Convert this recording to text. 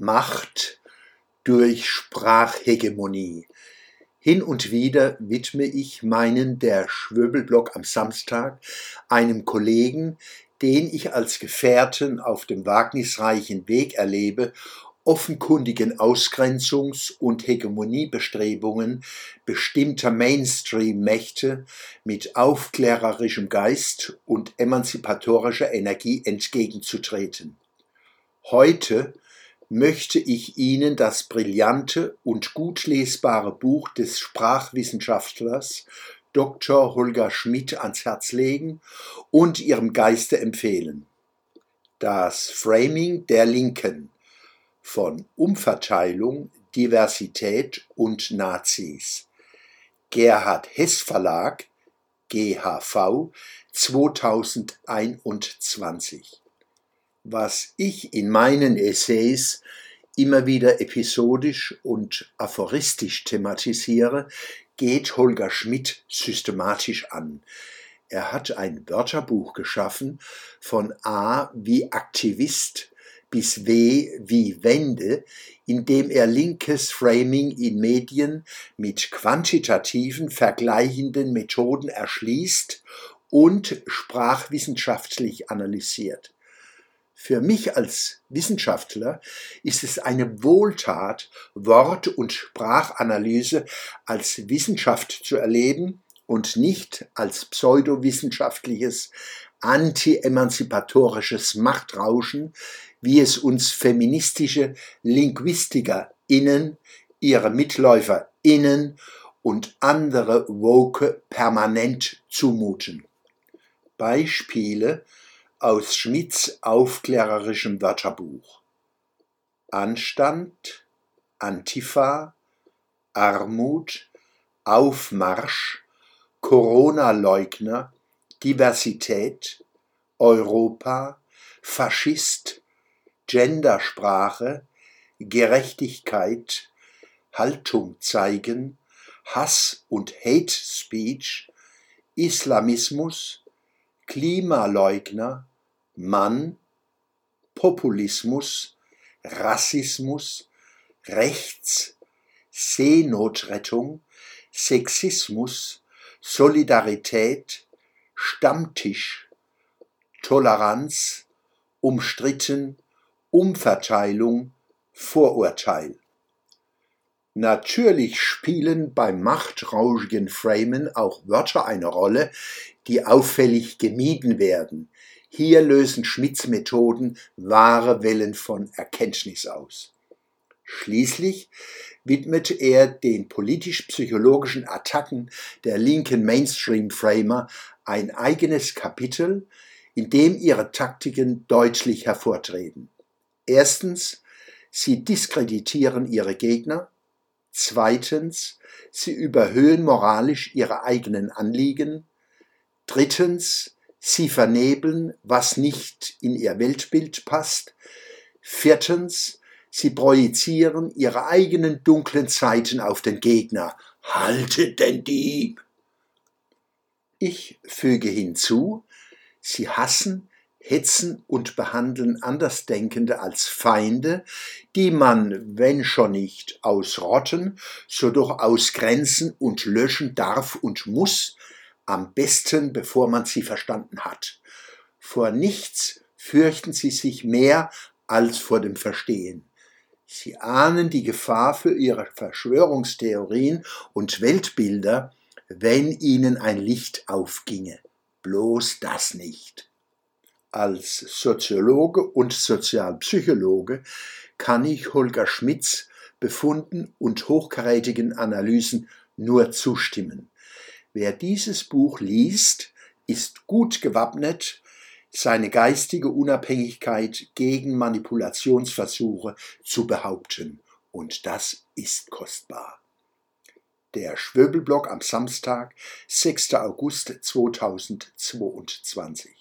Macht durch Sprachhegemonie. Hin und wieder widme ich meinen der Schwöbelblock am Samstag einem Kollegen, den ich als Gefährten auf dem wagnisreichen Weg erlebe offenkundigen Ausgrenzungs- und Hegemoniebestrebungen bestimmter Mainstream-Mächte mit aufklärerischem Geist und emanzipatorischer Energie entgegenzutreten. Heute möchte ich Ihnen das brillante und gut lesbare Buch des Sprachwissenschaftlers Dr. Holger Schmidt ans Herz legen und Ihrem Geiste empfehlen. Das Framing der Linken von Umverteilung, Diversität und Nazis. Gerhard Hess Verlag, GHV 2021. Was ich in meinen Essays immer wieder episodisch und aphoristisch thematisiere, geht Holger Schmidt systematisch an. Er hat ein Wörterbuch geschaffen von A wie Aktivist bis W wie Wende, indem er linkes Framing in Medien mit quantitativen, vergleichenden Methoden erschließt und sprachwissenschaftlich analysiert. Für mich als Wissenschaftler ist es eine Wohltat, Wort- und Sprachanalyse als Wissenschaft zu erleben und nicht als pseudowissenschaftliches anti-emanzipatorisches Machtrauschen, wie es uns feministische LinguistikerInnen, ihre MitläuferInnen und andere Woke permanent zumuten. Beispiele aus Schmidts aufklärerischem Wörterbuch. Anstand, Antifa, Armut, Aufmarsch, Corona-Leugner, Diversität, Europa, Faschist, Gendersprache, Gerechtigkeit, Haltung zeigen, Hass und Hate Speech, Islamismus, Klimaleugner, Mann, Populismus, Rassismus, Rechts, Seenotrettung, Sexismus, Solidarität, Stammtisch, Toleranz, umstritten, Umverteilung, Vorurteil. Natürlich spielen beim machtrauschigen Framen auch Wörter eine Rolle, die auffällig gemieden werden. Hier lösen Schmidts Methoden wahre Wellen von Erkenntnis aus. Schließlich widmet er den politisch-psychologischen Attacken der linken Mainstream-Framer ein eigenes Kapitel, in dem ihre Taktiken deutlich hervortreten. Erstens, sie diskreditieren ihre Gegner. Zweitens, sie überhöhen moralisch ihre eigenen Anliegen. Drittens, sie vernebeln, was nicht in ihr Weltbild passt. Viertens, sie projizieren ihre eigenen dunklen Zeiten auf den Gegner. Haltet den Dieb! Ich füge hinzu, sie hassen, hetzen und behandeln Andersdenkende als Feinde, die man, wenn schon nicht ausrotten, so doch ausgrenzen und löschen darf und muss, am besten bevor man sie verstanden hat. Vor nichts fürchten sie sich mehr als vor dem Verstehen. Sie ahnen die Gefahr für ihre Verschwörungstheorien und Weltbilder, wenn ihnen ein Licht aufginge. Bloß das nicht. Als Soziologe und Sozialpsychologe kann ich Holger Schmidts Befunden und hochkarätigen Analysen nur zustimmen. Wer dieses Buch liest, ist gut gewappnet, seine geistige Unabhängigkeit gegen Manipulationsversuche zu behaupten. Und das ist kostbar. Der Schwöbelblock am Samstag, 6. August 2022.